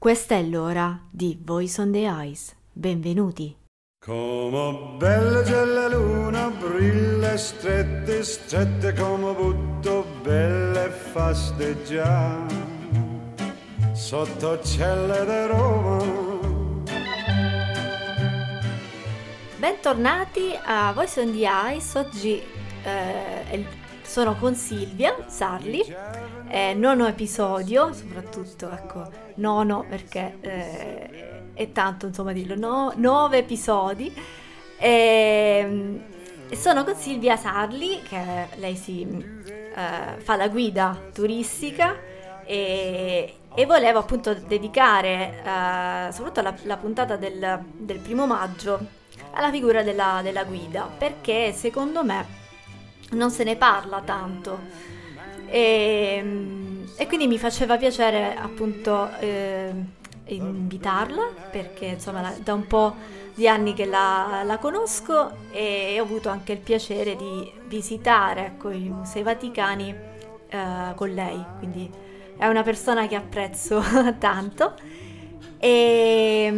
Questa è l'ora di Voice on the Ice. Benvenuti. Come bella c'è la luna, brilla strette, strette come butto, belle e fasteggiare. Sotto cielo di Roma. Bentornati a Voice on the Ice. Oggi eh, sono con Silvia Sarli, eh, nono episodio, soprattutto ecco, nono perché eh, è tanto insomma dirlo, no, nove episodi. E, e sono con Silvia Sarli, che lei si eh, fa la guida turistica e, e volevo appunto dedicare eh, soprattutto la, la puntata del, del primo maggio alla figura della, della guida, perché secondo me non se ne parla tanto. E, e quindi mi faceva piacere appunto eh, invitarla perché insomma da un po' di anni che la, la, conosco e ho avuto anche il piacere di visitare ecco, i musei vaticani eh, con lei, quindi è una persona che apprezzo tanto. E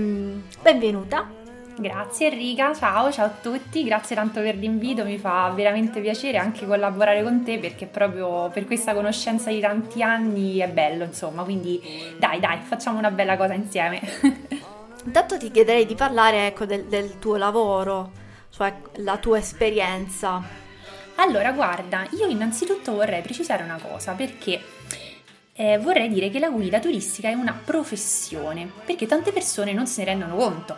benvenuta. Grazie Enrica, ciao, ciao a tutti, grazie tanto per l'invito, mi fa veramente piacere anche collaborare con te perché proprio per questa conoscenza di tanti anni è bello, insomma, quindi dai, dai, facciamo una bella cosa insieme. Intanto ti chiederei di parlare ecco, del, del tuo lavoro, cioè la tua esperienza. Allora, guarda, io innanzitutto vorrei precisare una cosa perché eh, vorrei dire che la guida turistica è una professione, perché tante persone non se ne rendono conto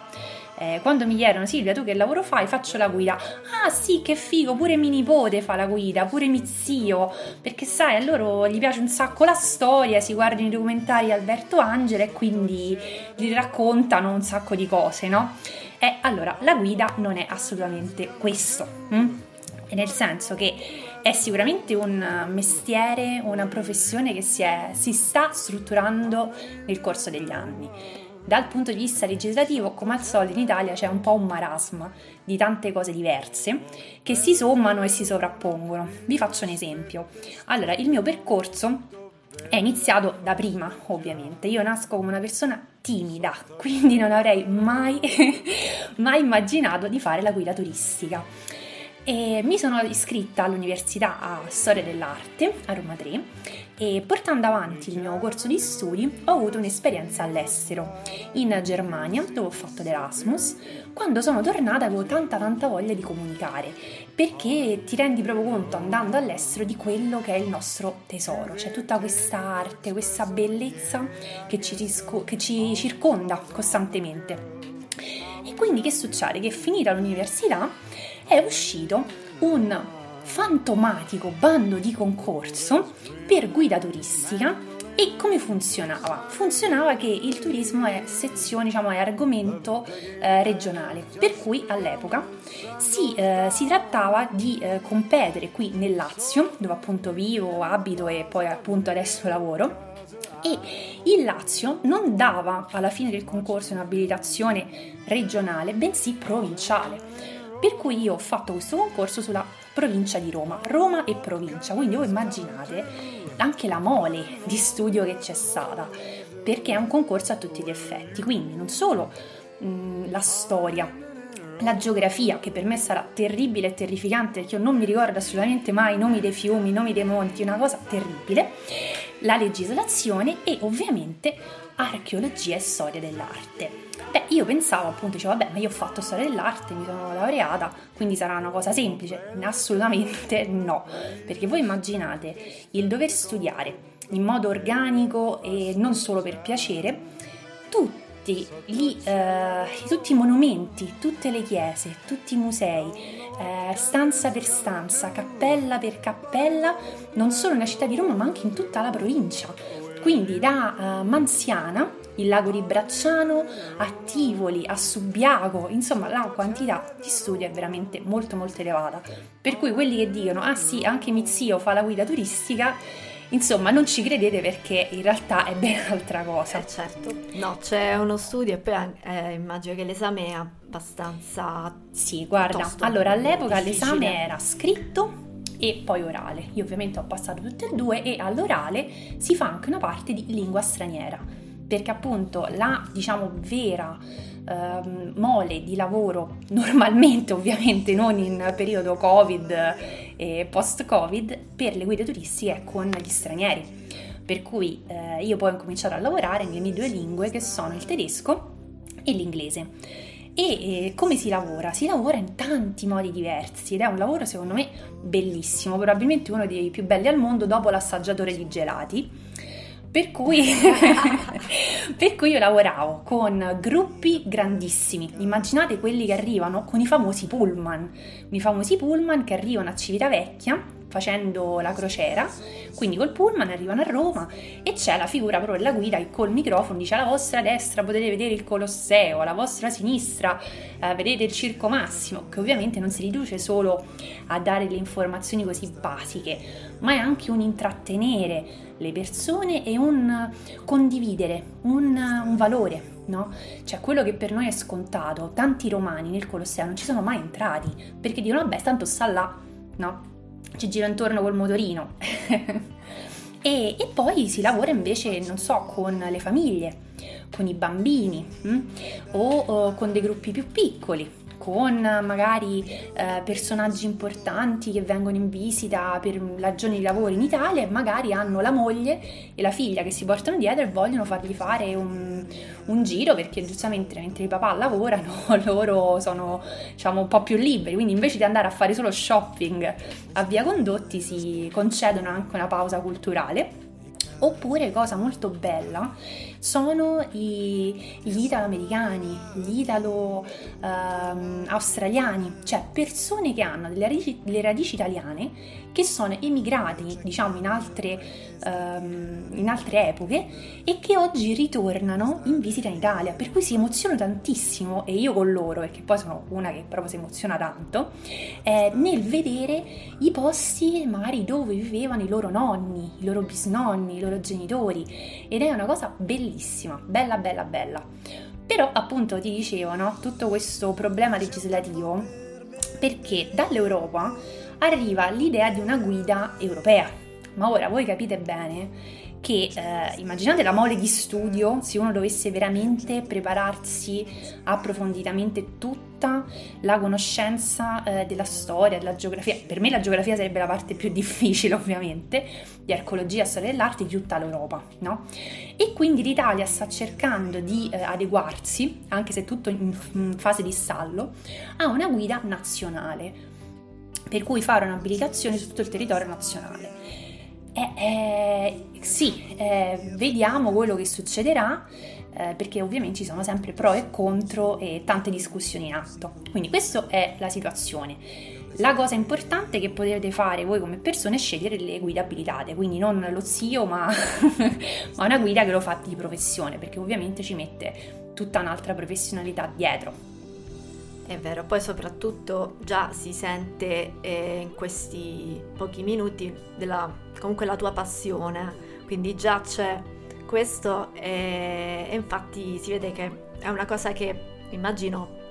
eh, quando mi chiedono Silvia tu che lavoro fai faccio la guida ah sì che figo pure mio nipote fa la guida pure mio zio perché sai a loro gli piace un sacco la storia si guardano i documentari Alberto Angela e quindi gli raccontano un sacco di cose no? e allora la guida non è assolutamente questo hm? nel senso che è sicuramente un mestiere, una professione che si, è, si sta strutturando nel corso degli anni dal punto di vista legislativo, come al solito in Italia c'è un po' un marasma di tante cose diverse che si sommano e si sovrappongono. Vi faccio un esempio. Allora, il mio percorso è iniziato da prima, ovviamente. Io nasco come una persona timida, quindi non avrei mai, mai immaginato di fare la guida turistica. E mi sono iscritta all'Università a Storia dell'Arte a Roma 3 e portando avanti il mio corso di studi ho avuto un'esperienza all'estero, in Germania dove ho fatto l'Erasmus. Quando sono tornata avevo tanta tanta voglia di comunicare perché ti rendi proprio conto andando all'estero di quello che è il nostro tesoro, cioè tutta questa arte, questa bellezza che ci, che ci circonda costantemente. E quindi che succede? Che finita l'università è uscito un fantomatico bando di concorso per guida turistica e come funzionava? Funzionava che il turismo è sezione, diciamo, è argomento eh, regionale, per cui all'epoca si, eh, si trattava di eh, competere qui nel Lazio, dove appunto vivo, abito e poi appunto adesso lavoro. E il Lazio non dava alla fine del concorso un'abilitazione regionale, bensì provinciale per cui io ho fatto questo concorso sulla provincia di Roma, Roma e provincia, quindi voi immaginate anche la mole di studio che c'è stata, perché è un concorso a tutti gli effetti, quindi non solo mh, la storia, la geografia, che per me sarà terribile e terrificante perché io non mi ricordo assolutamente mai i nomi dei fiumi, i nomi dei monti, una cosa terribile, la legislazione e ovviamente archeologia e storia dell'arte. Beh, io pensavo appunto, dicevo, vabbè, ma io ho fatto storia dell'arte, mi sono laureata, quindi sarà una cosa semplice. Assolutamente no, perché voi immaginate il dover studiare in modo organico e non solo per piacere tutti, gli, eh, tutti i monumenti, tutte le chiese, tutti i musei, eh, stanza per stanza, cappella per cappella, non solo nella città di Roma, ma anche in tutta la provincia. Quindi da uh, Manziana il lago di Bracciano, a Tivoli, a Subiaco, insomma la quantità di studi è veramente molto molto elevata. Per cui quelli che dicono ah sì, anche mio zio fa la guida turistica, insomma non ci credete perché in realtà è ben altra cosa. Eh certo, no, c'è uno studio e poi eh, immagino che l'esame è abbastanza... Sì, guarda, allora all'epoca difficile. l'esame era scritto e poi orale. Io ovviamente ho passato tutte e due e all'orale si fa anche una parte di lingua straniera perché appunto la diciamo vera eh, mole di lavoro normalmente ovviamente non in periodo covid e post covid per le guide turistiche è con gli stranieri per cui eh, io poi ho cominciato a lavorare nelle mie due lingue che sono il tedesco e l'inglese. E eh, come si lavora? Si lavora in tanti modi diversi ed è un lavoro secondo me bellissimo, probabilmente uno dei più belli al mondo dopo l'assaggiatore di gelati. Per cui, per cui io lavoravo con gruppi grandissimi. Immaginate quelli che arrivano con i famosi pullman, i famosi pullman che arrivano a Civitavecchia facendo la crociera, quindi col pullman arrivano a Roma e c'è la figura proprio della guida che col microfono dice alla vostra destra potete vedere il Colosseo, alla vostra sinistra eh, vedete il Circo Massimo, che ovviamente non si riduce solo a dare le informazioni così basiche, ma è anche un intrattenere le persone e un condividere un, un valore, no? Cioè quello che per noi è scontato, tanti romani nel Colosseo non ci sono mai entrati perché dicono vabbè tanto sta là, no? Ci gira intorno col motorino. e, e, poi si lavora invece, non so, con le famiglie, con i bambini mh? Hm? o, o con dei gruppi più piccoli con magari eh, personaggi importanti che vengono in visita per ragioni di lavoro in Italia e magari hanno la moglie e la figlia che si portano dietro e vogliono fargli fare un, un giro perché giustamente mentre i papà lavorano loro sono diciamo un po' più liberi, quindi invece di andare a fare solo shopping a Via Condotti si concedono anche una pausa culturale Oppure, cosa molto bella, sono i, gli italo-americani, gli italo-australiani, ehm, cioè persone che hanno delle radici, delle radici italiane che sono emigrati, diciamo, in altre, um, in altre epoche e che oggi ritornano in visita in Italia, per cui si emozionano tantissimo, e io con loro, perché poi sono una che proprio si emoziona tanto, eh, nel vedere i posti magari dove vivevano i loro nonni, i loro bisnonni, i loro genitori, ed è una cosa bellissima, bella, bella, bella. Però appunto ti dicevo, no? Tutto questo problema legislativo, perché dall'Europa arriva l'idea di una guida europea. Ma ora voi capite bene che eh, immaginate la mole di studio se uno dovesse veramente prepararsi approfonditamente tutta la conoscenza eh, della storia, della geografia. Per me la geografia sarebbe la parte più difficile ovviamente, di archeologia, storia dell'arte di tutta l'Europa, no? E quindi l'Italia sta cercando di eh, adeguarsi, anche se tutto in, in fase di stallo, a una guida nazionale per cui fare un'abilitazione su tutto il territorio nazionale. Eh, eh, sì, eh, vediamo quello che succederà eh, perché ovviamente ci sono sempre pro e contro e tante discussioni in atto. Quindi questa è la situazione. La cosa importante che potete fare voi come persone è scegliere le guide abilitate, quindi non lo zio ma, ma una guida che lo fa di professione, perché ovviamente ci mette tutta un'altra professionalità dietro. È vero, poi soprattutto già si sente eh, in questi pochi minuti della, comunque la tua passione, quindi già c'è questo e, e infatti si vede che è una cosa che immagino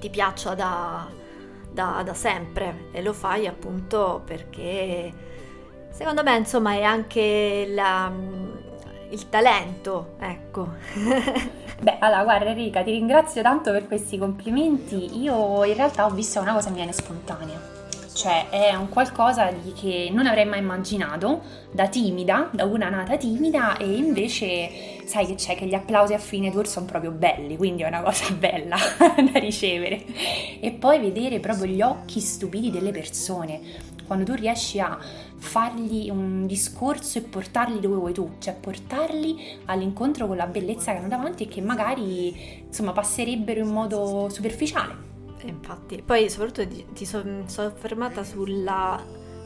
ti piaccia da, da, da sempre. E lo fai appunto perché secondo me insomma è anche la, il talento, ecco. Beh, allora, guarda Enrica, ti ringrazio tanto per questi complimenti. Io in realtà ho visto una cosa che mi viene spontanea. Cioè, è un qualcosa di che non avrei mai immaginato da timida, da una nata timida, e invece sai che c'è che gli applausi a fine tour sono proprio belli, quindi è una cosa bella da ricevere. E poi vedere proprio gli occhi stupiti delle persone quando tu riesci a fargli un discorso e portarli dove vuoi tu, cioè portarli all'incontro con la bellezza che hanno davanti e che magari insomma passerebbero in modo superficiale. Infatti, poi soprattutto ti sono soffermata sulla,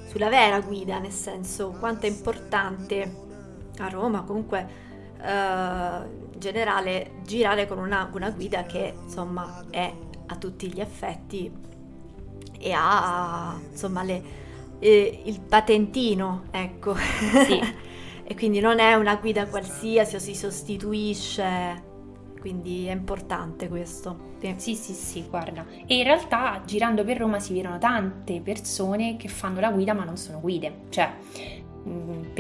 sulla vera guida, nel senso quanto è importante a Roma comunque Uh, generale girare con una, una, guida che insomma è a tutti gli effetti e ha insomma le, eh, il patentino, ecco. Sì. e quindi non è una guida qualsiasi o si sostituisce. Quindi è importante questo. Sì. sì, sì, guarda. E in realtà girando per Roma si vedono tante persone che fanno la guida ma non sono guide. Cioè,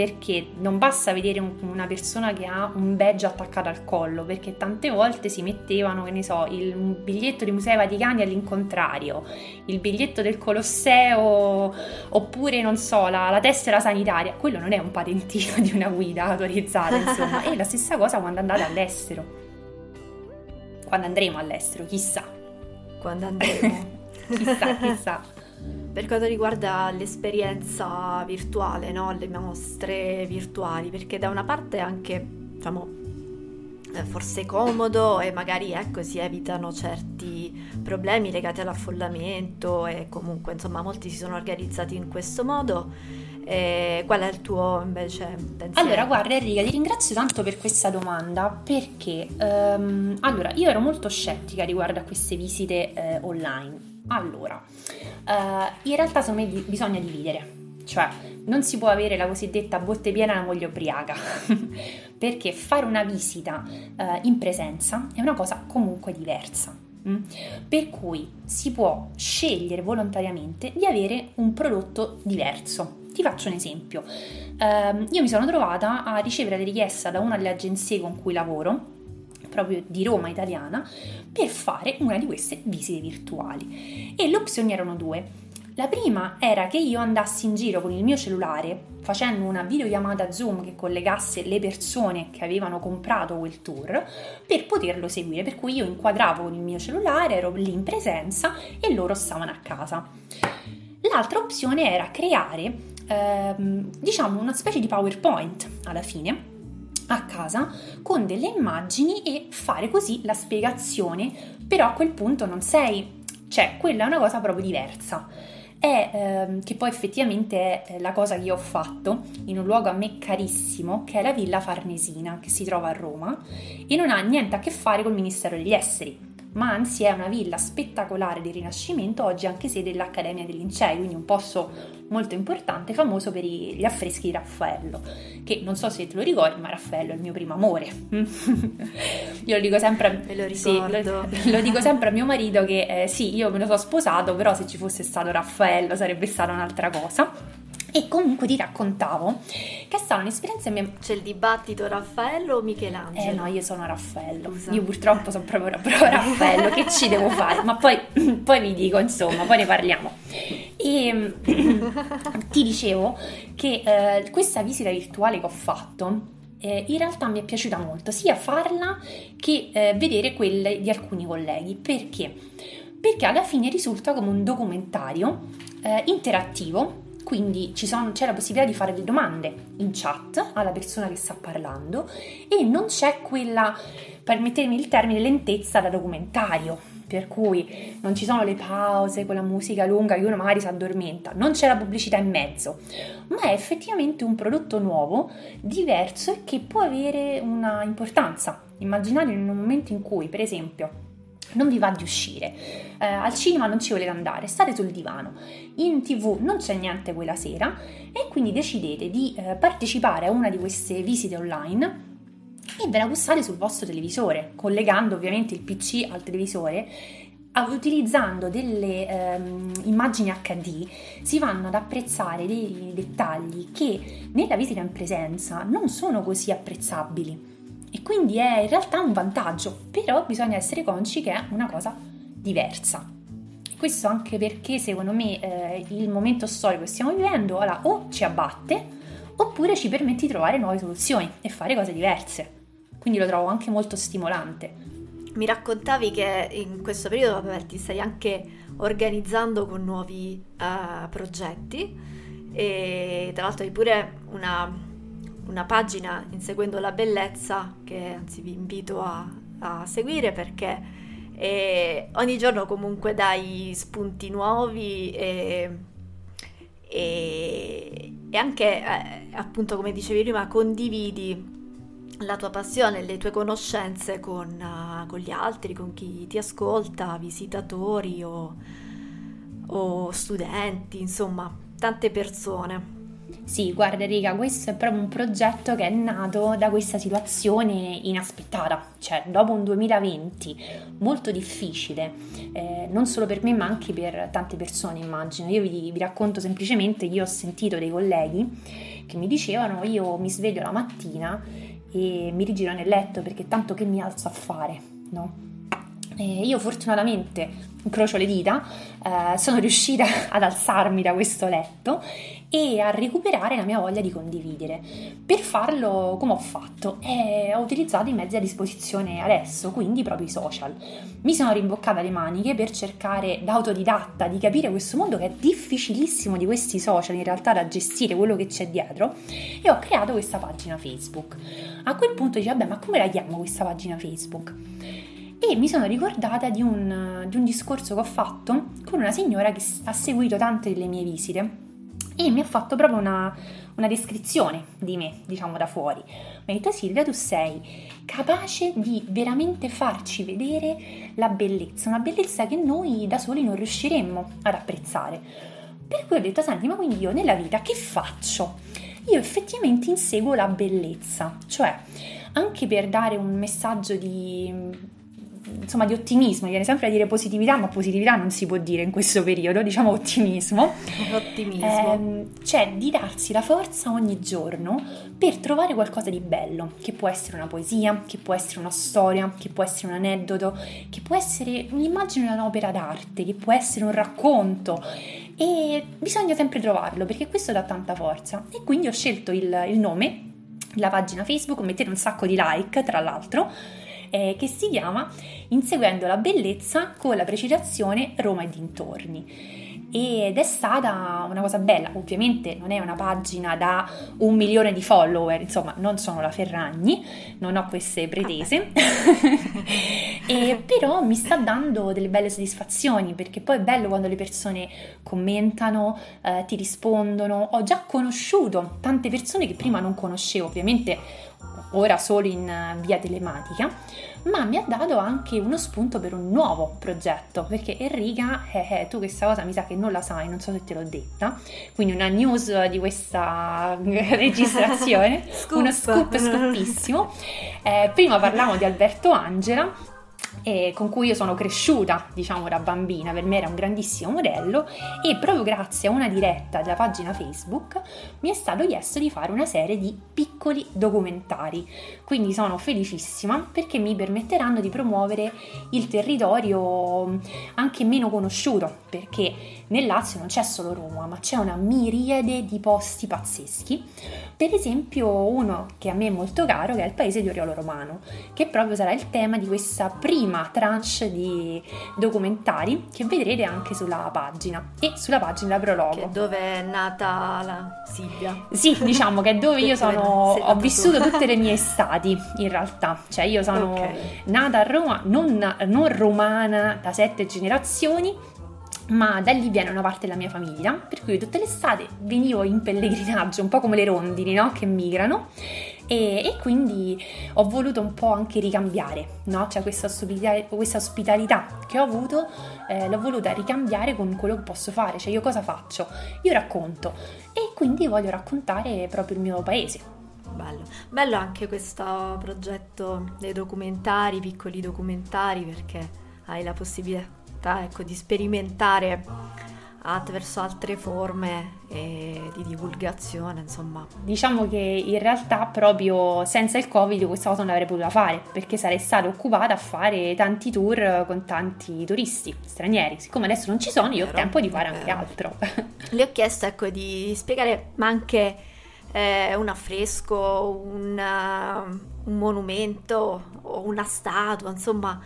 perché non basta vedere un, una persona che ha un badge attaccato al collo, perché tante volte si mettevano, che ne so, il biglietto dei Musei Vaticani all'incontrario, il biglietto del Colosseo, oppure non so, la, la tessera sanitaria, quello non è un patentino di una guida autorizzata, insomma, è la stessa cosa quando andate all'estero. Quando andremo all'estero, chissà. Quando andremo. chissà, chissà. Per quanto riguarda l'esperienza virtuale, no? le mostre virtuali, perché da una parte è anche, diciamo, eh, forse comodo e magari ecco, si evitano certi problemi legati all'affollamento e comunque insomma molti si sono organizzati in questo modo. E qual è il tuo invece pensiero? Allora, guarda Enrica, ti ringrazio tanto per questa domanda perché um, allora io ero molto scettica riguardo a queste visite eh, online allora, uh, in realtà secondo me bisogna dividere, cioè non si può avere la cosiddetta botte piena la moglie ubriaca, perché fare una visita uh, in presenza è una cosa comunque diversa. Mm? Per cui si può scegliere volontariamente di avere un prodotto diverso. Ti faccio un esempio. Uh, io mi sono trovata a ricevere la richiesta da una delle agenzie con cui lavoro proprio di Roma italiana, per fare una di queste visite virtuali. E le opzioni erano due. La prima era che io andassi in giro con il mio cellulare facendo una videochiamata Zoom che collegasse le persone che avevano comprato quel tour per poterlo seguire, per cui io inquadravo con il mio cellulare, ero lì in presenza e loro stavano a casa. L'altra opzione era creare ehm, diciamo una specie di PowerPoint alla fine a casa con delle immagini e fare così la spiegazione, però a quel punto non sei, cioè quella è una cosa proprio diversa. È ehm, che poi effettivamente è la cosa che io ho fatto in un luogo a me carissimo che è la Villa Farnesina che si trova a Roma e non ha niente a che fare col Ministero degli Esteri ma anzi è una villa spettacolare di Rinascimento, oggi anche sede dell'Accademia dei Lincei, quindi un posto molto importante, famoso per gli affreschi di Raffaello, che non so se te lo ricordi, ma Raffaello è il mio primo amore. io lo dico sempre, me lo, sì, lo, lo dico sempre a mio marito che eh, sì, io me lo so sposato, però se ci fosse stato Raffaello sarebbe stata un'altra cosa. E comunque ti raccontavo che è stata un'esperienza mia... C'è il dibattito Raffaello o Michelangelo? Eh no, io sono Raffaello. Scusa. Io purtroppo sono proprio, proprio Raffaello, che ci devo fare? Ma poi, poi vi dico, insomma, poi ne parliamo. E ti dicevo che eh, questa visita virtuale che ho fatto eh, in realtà mi è piaciuta molto, sia farla che eh, vedere quelle di alcuni colleghi. Perché? Perché alla fine risulta come un documentario eh, interattivo quindi sono, c'è la possibilità di fare delle domande in chat alla persona che sta parlando e non c'è quella, permettetemi il termine, lentezza da documentario, per cui non ci sono le pause, quella musica lunga che uno magari si addormenta, non c'è la pubblicità in mezzo, ma è effettivamente un prodotto nuovo, diverso e che può avere una importanza. Immaginate in un momento in cui, per esempio, non vi va di uscire, eh, al cinema non ci volete andare, state sul divano, in tv non c'è niente quella sera e quindi decidete di eh, partecipare a una di queste visite online e ve la gustate sul vostro televisore, collegando ovviamente il PC al televisore utilizzando delle ehm, immagini HD si vanno ad apprezzare dei dettagli che nella visita in presenza non sono così apprezzabili e quindi è in realtà un vantaggio, però bisogna essere consci che è una cosa diversa. Questo anche perché secondo me eh, il momento storico che stiamo vivendo ora o ci abbatte oppure ci permette di trovare nuove soluzioni e fare cose diverse. Quindi lo trovo anche molto stimolante. Mi raccontavi che in questo periodo vabbè, ti stai anche organizzando con nuovi uh, progetti e tra l'altro hai pure una una pagina Inseguendo la Bellezza che anzi vi invito a, a seguire perché eh, ogni giorno comunque dai spunti nuovi e, e, e anche eh, appunto come dicevi prima condividi la tua passione, le tue conoscenze con, uh, con gli altri, con chi ti ascolta, visitatori o, o studenti, insomma, tante persone. Sì, guarda Riga, questo è proprio un progetto che è nato da questa situazione inaspettata, cioè dopo un 2020 molto difficile, eh, non solo per me ma anche per tante persone immagino. Io vi, vi racconto semplicemente che io ho sentito dei colleghi che mi dicevano io mi sveglio la mattina e mi rigiro nel letto perché tanto che mi alzo a fare, no? E io fortunatamente, incrocio le dita, eh, sono riuscita ad alzarmi da questo letto e a recuperare la mia voglia di condividere. Per farlo, come ho fatto? Eh, ho utilizzato i mezzi a disposizione adesso, quindi proprio i social. Mi sono rimboccata le maniche per cercare da autodidatta di capire questo mondo che è difficilissimo di questi social in realtà da gestire, quello che c'è dietro, e ho creato questa pagina Facebook. A quel punto dice, vabbè, ma come la chiamo questa pagina Facebook? E mi sono ricordata di un, di un discorso che ho fatto con una signora che ha seguito tante delle mie visite e mi ha fatto proprio una, una descrizione di me, diciamo da fuori. Mi ha detto Silvia, tu sei capace di veramente farci vedere la bellezza, una bellezza che noi da soli non riusciremmo ad apprezzare. Per cui ho detto, senti, ma quindi io nella vita che faccio? Io effettivamente inseguo la bellezza, cioè anche per dare un messaggio di insomma di ottimismo, viene sempre a dire positività, ma positività non si può dire in questo periodo, diciamo ottimismo. Ottimismo. Eh, cioè di darsi la forza ogni giorno per trovare qualcosa di bello, che può essere una poesia, che può essere una storia, che può essere un aneddoto, che può essere un'immagine di un'opera d'arte, che può essere un racconto. E bisogna sempre trovarlo perché questo dà tanta forza. E quindi ho scelto il, il nome, la pagina Facebook, mettete un sacco di like tra l'altro eh, che si chiama Inseguendo la bellezza con la precisazione Roma e dintorni ed è stata una cosa bella. Ovviamente non è una pagina da un milione di follower, insomma, non sono la Ferragni, non ho queste pretese, e, però mi sta dando delle belle soddisfazioni perché poi è bello quando le persone commentano, eh, ti rispondono. Ho già conosciuto tante persone che prima non conoscevo, ovviamente ora solo in eh, via telematica, ma mi ha dato anche uno spunto per un nuovo progetto, perché Enrica, eh, eh, tu questa cosa mi sa che non la sai, non so se te l'ho detta, quindi una news di questa registrazione, scoop. uno scoop scoopissimo. Eh, prima parlavamo di Alberto Angela, eh, con cui io sono cresciuta, diciamo, da bambina, per me era un grandissimo modello e proprio grazie a una diretta della pagina Facebook mi è stato chiesto di fare una serie di piccoli documentari. Quindi sono felicissima perché mi permetteranno di promuovere il territorio anche meno conosciuto, perché nel Lazio non c'è solo Roma, ma c'è una miriade di posti pazzeschi. Per esempio uno che a me è molto caro, che è il paese di Oriolo Romano, che proprio sarà il tema di questa prima tranche di documentari che vedrete anche sulla pagina e sulla pagina Prologo. Che dove è nata la Silvia. Sì, diciamo che è dove io sono, ho vissuto tu. tutte le mie estati in realtà, cioè io sono okay. nata a Roma, non, non romana da sette generazioni, ma da lì viene una parte della mia famiglia, per cui tutte le estate venivo in pellegrinaggio, un po' come le rondini, no? Che migrano, e, e, quindi ho voluto un po' anche ricambiare, no? Cioè questa ospitalità, questa ospitalità che ho avuto, eh, l'ho voluta ricambiare con quello che posso fare, cioè io cosa faccio? Io racconto e quindi voglio raccontare proprio il mio paese. Bello. Bello anche questo progetto dei documentari, piccoli documentari, perché hai la possibilità possibilità ecco, di sperimentare attraverso altre forme di divulgazione, insomma. Diciamo che in realtà proprio senza il Covid questa cosa non l'avrei potuta fare, perché sarei stata occupata a fare tanti tour con tanti turisti stranieri. Siccome adesso non ci sono, io ho tempo di fare anche altro. Le ho chiesto ecco di spiegare ma anche eh, un affresco, un, uh, un monumento o una statua, insomma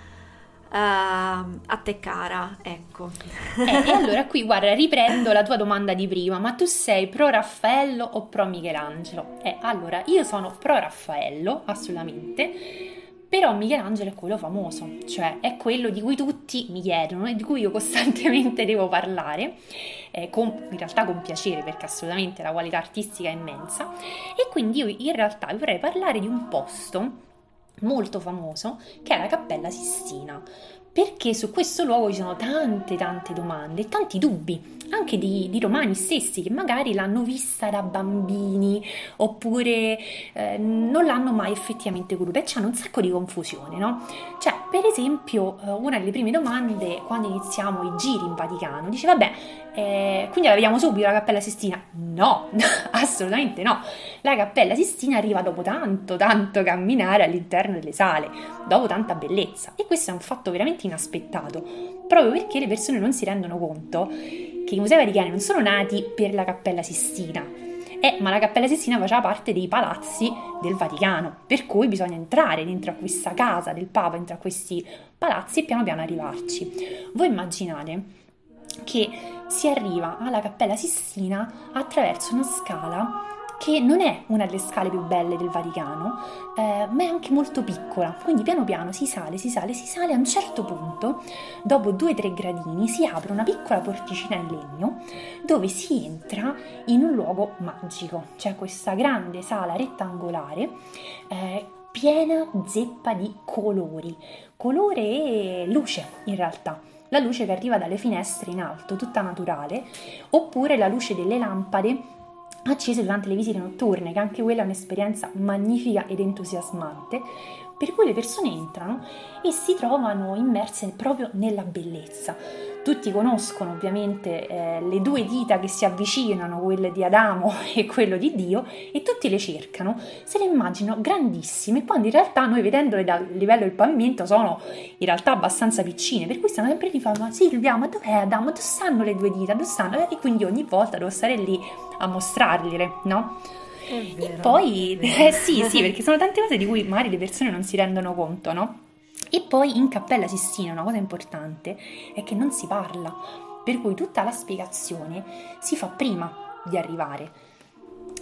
a te cara, ecco. Eh, e allora qui guarda, riprendo la tua domanda di prima, ma tu sei pro Raffaello o pro Michelangelo? Eh, allora, io sono pro Raffaello, assolutamente, però Michelangelo è quello famoso, cioè è quello di cui tutti mi chiedono e di cui io costantemente devo parlare, eh, con, in realtà con piacere perché assolutamente la qualità artistica è immensa e quindi io in realtà vorrei parlare di un posto molto famoso che è la Cappella Sistina. perché su questo luogo ci sono tante tante domande e tanti dubbi anche di, di, romani stessi che magari l'hanno vista da bambini oppure eh, non l'hanno mai effettivamente goduta e c'hanno un sacco di confusione, no? Cioè, per esempio, eh, una delle prime domande quando iniziamo i giri in Vaticano dice, vabbè, eh, quindi la vediamo subito la Cappella Sistina? No, assolutamente no. La Cappella Sistina arriva dopo tanto, tanto camminare all'interno delle sale, dopo tanta bellezza. E questo è un fatto veramente inaspettato, proprio perché le persone non si rendono conto che i Musei Vaticani non sono nati per la Cappella Sistina, eh, ma la Cappella Sistina faceva parte dei palazzi del Vaticano, per cui bisogna entrare dentro a questa casa del Papa, dentro a questi palazzi e piano piano arrivarci. Voi immaginate che si arriva alla Cappella Sistina attraverso una scala che non è una delle scale più belle del Vaticano, eh, ma è anche molto piccola. Quindi piano piano si sale, si sale, si sale. A un certo punto, dopo due o tre gradini, si apre una piccola porticina in legno dove si entra in un luogo magico. C'è questa grande sala rettangolare. Eh, piena zeppa di colori, colore e luce in realtà la luce che arriva dalle finestre in alto, tutta naturale, oppure la luce delle lampade accese durante le visite notturne, che anche quella è un'esperienza magnifica ed entusiasmante, per cui le persone entrano e si trovano immerse proprio nella bellezza. Tutti conoscono ovviamente eh, le due dita che si avvicinano, quelle di Adamo e quello di Dio, e tutti le cercano, se le immaginano grandissime, quando in realtà noi vedendole dal livello del pavimento sono in realtà abbastanza piccine, per cui stanno sempre lì, ma Silvia, ma dov'è Adamo? Dove stanno le due dita? Dove stanno? E quindi ogni volta devo stare lì a mostrargliele, no? Vero, e poi, eh, sì, sì, perché sono tante cose di cui magari le persone non si rendono conto, no? E poi in Cappella Sistina una cosa importante è che non si parla, per cui tutta la spiegazione si fa prima di arrivare.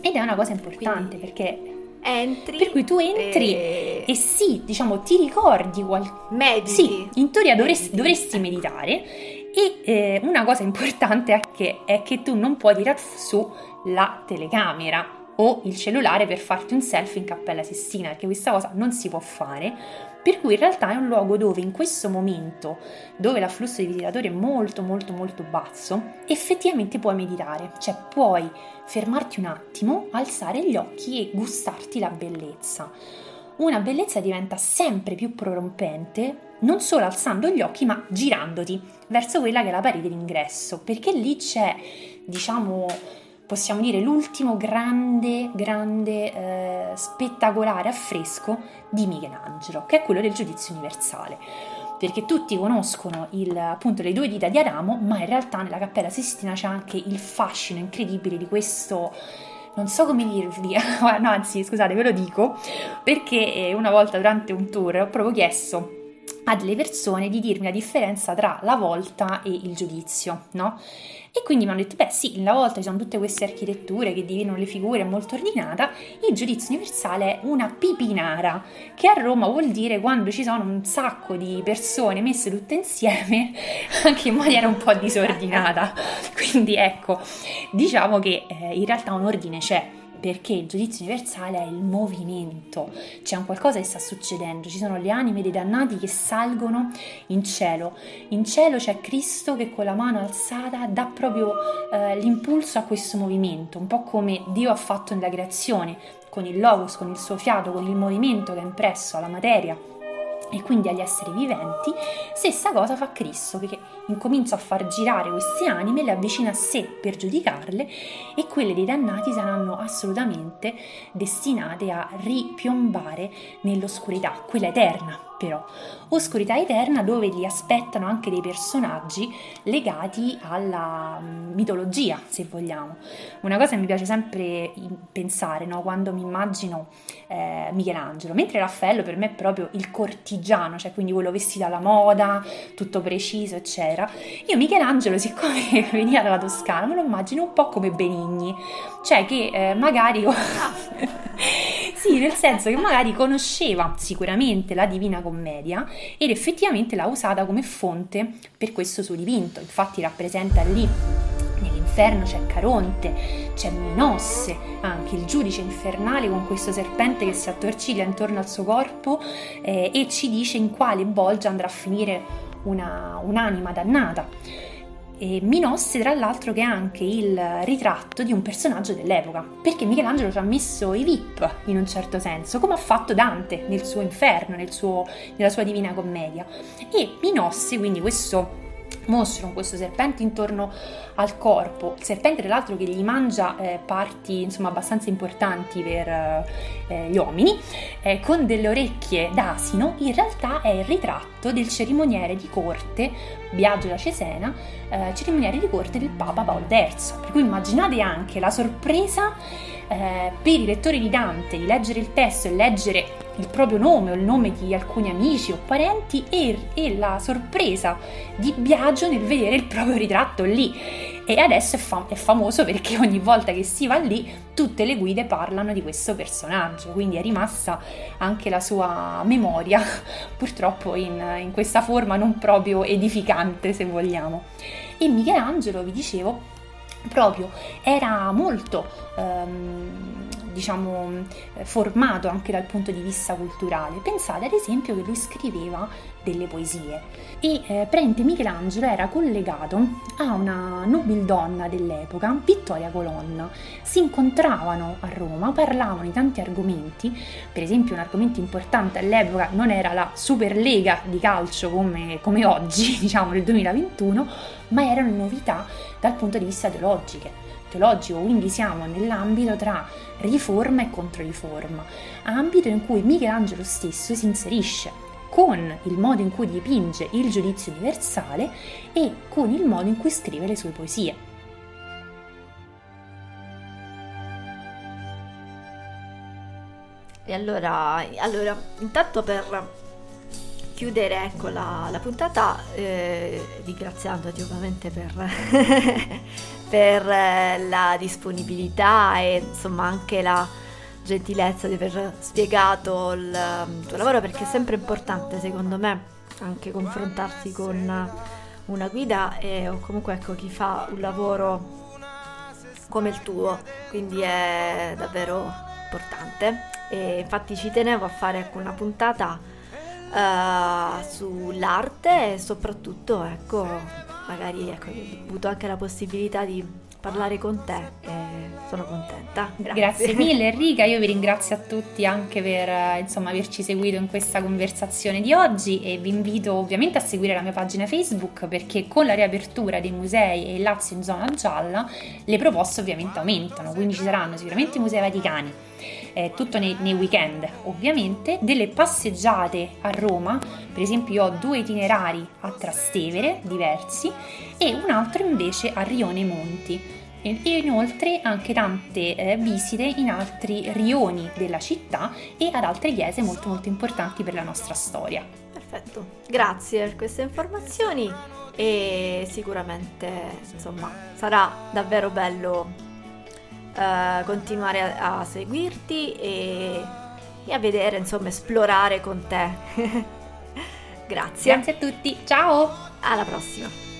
Ed è una cosa importante Quindi perché Entri. per cui tu entri e, e sì, diciamo, ti ricordi qual... mediti. Sì, in teoria dovresti, Mediti, dovresti ecco. meditare e eh, una cosa importante è che, è che tu non puoi tirare su la telecamera o il cellulare per farti un selfie in Cappella Sistina, perché questa cosa non si può fare, per cui in realtà è un luogo dove in questo momento, dove l'afflusso di visitatori è molto molto molto basso, effettivamente puoi meditare, cioè puoi fermarti un attimo, alzare gli occhi e gustarti la bellezza. Una bellezza diventa sempre più prorompente non solo alzando gli occhi, ma girandoti verso quella che è la parete d'ingresso, perché lì c'è, diciamo, possiamo dire l'ultimo grande, grande, eh, spettacolare affresco di Michelangelo, che è quello del giudizio universale. Perché tutti conoscono il, appunto le due dita di Adamo, ma in realtà nella Cappella Sistina c'è anche il fascino incredibile di questo non so come dirvi, no, anzi, scusate, ve lo dico, perché eh, una volta durante un tour ho proprio chiesto a delle persone di dirmi la differenza tra la volta e il giudizio, no? E quindi mi hanno detto, beh sì, nella volta ci sono tutte queste architetture che dividono le figure, è molto ordinata, il giudizio universale è una pipinara, che a Roma vuol dire quando ci sono un sacco di persone messe tutte insieme, anche in maniera un po' disordinata. Quindi ecco, diciamo che eh, in realtà un ordine c'è, perché il giudizio universale è il movimento, c'è un qualcosa che sta succedendo, ci sono le anime dei dannati che salgono in cielo, in cielo c'è Cristo che con la mano alzata dà proprio eh, l'impulso a questo movimento, un po' come Dio ha fatto nella creazione, con il logos, con il suo fiato, con il movimento che è impresso alla materia e quindi agli esseri viventi, stessa cosa fa Cristo che incomincia a far girare queste anime, le avvicina a sé per giudicarle e quelle dei dannati saranno assolutamente destinate a ripiombare nell'oscurità, quella eterna però, oscurità eterna dove li aspettano anche dei personaggi legati alla mm, mitologia, se vogliamo. Una cosa che mi piace sempre pensare no? quando mi immagino eh, Michelangelo, mentre Raffaello per me è proprio il cortigiano, cioè quindi quello vestito alla moda, tutto preciso, eccetera. Io Michelangelo, siccome veniva dalla Toscana, me lo immagino un po' come Benigni, cioè che eh, magari... sì, nel senso che magari conosceva sicuramente la Divina Commedia ed effettivamente l'ha usata come fonte per questo suo dipinto. Infatti rappresenta lì nell'inferno c'è Caronte, c'è Minosse, anche il giudice infernale con questo serpente che si attorciglia intorno al suo corpo eh, e ci dice in quale bolgia andrà a finire una, un'anima dannata. E Minosse, tra l'altro, che è anche il ritratto di un personaggio dell'epoca, perché Michelangelo ci ha messo i VIP in un certo senso, come ha fatto Dante nel suo inferno, nel suo, nella sua Divina Commedia. E Minosse, quindi questo mostro con questo serpente intorno al corpo, il serpente tra l'altro che gli mangia eh, parti insomma abbastanza importanti per eh, gli uomini, eh, con delle orecchie d'asino, in realtà è il ritratto del cerimoniere di corte, Biagio da Cesena, eh, cerimoniere di corte del Papa Paolo III. Per cui immaginate anche la sorpresa eh, per i lettori di Dante di leggere il testo e leggere il proprio nome o il nome di alcuni amici o parenti e, e la sorpresa di Biagio nel vedere il proprio ritratto lì. E adesso è, fam- è, famoso perché ogni volta che si va lì tutte le guide parlano di questo personaggio, quindi è rimasta anche la sua memoria, purtroppo in, in questa forma non proprio edificante se vogliamo. E Michelangelo, vi dicevo, proprio era molto ehm, diciamo formato anche dal punto di vista culturale. Pensate ad esempio che lui scriveva delle poesie e eh, Prente Michelangelo era collegato a una nobildonna dell'epoca Vittoria Colonna. Si incontravano a Roma parlavano di tanti argomenti per esempio un argomento importante all'epoca non era la Superlega di calcio come, come oggi diciamo nel 2021 ma erano novità dal punto di vista teologiche, teologico, quindi siamo nell'ambito tra riforma e controriforma, ambito in cui Michelangelo stesso si inserisce con il modo in cui dipinge il giudizio universale e con il modo in cui scrive le sue poesie. E allora, allora intanto per chiudere ecco, la, la puntata eh, ringraziandoti ovviamente per, per eh, la disponibilità e insomma anche la gentilezza di aver spiegato il, il tuo lavoro perché è sempre importante secondo me anche confrontarsi con una guida e, o comunque ecco chi fa un lavoro come il tuo. Quindi è davvero importante. E infatti ci tenevo a fare ecco, una puntata uh, sull'arte e soprattutto ecco magari ecco, ho avuto anche la possibilità di parlare con te e sono contenta. Grazie. Grazie mille Enrica, io vi ringrazio a tutti anche per insomma, averci seguito in questa conversazione di oggi e vi invito ovviamente a seguire la mia pagina Facebook perché con la riapertura dei musei e il Lazio in zona gialla le proposte ovviamente aumentano, quindi ci saranno sicuramente i musei vaticani eh, tutto nei, nei, weekend ovviamente, delle passeggiate a Roma, per esempio io ho due itinerari a Trastevere diversi e un altro invece a Rione Monti. E inoltre anche tante eh, visite in altri rioni della città e ad altre chiese molto molto importanti per la nostra storia. Perfetto, grazie per queste informazioni e sicuramente insomma sarà davvero bello uh, continuare a, a seguirti e, e, a vedere, insomma, esplorare con te. Grazie. Grazie a tutti, ciao! Alla prossima!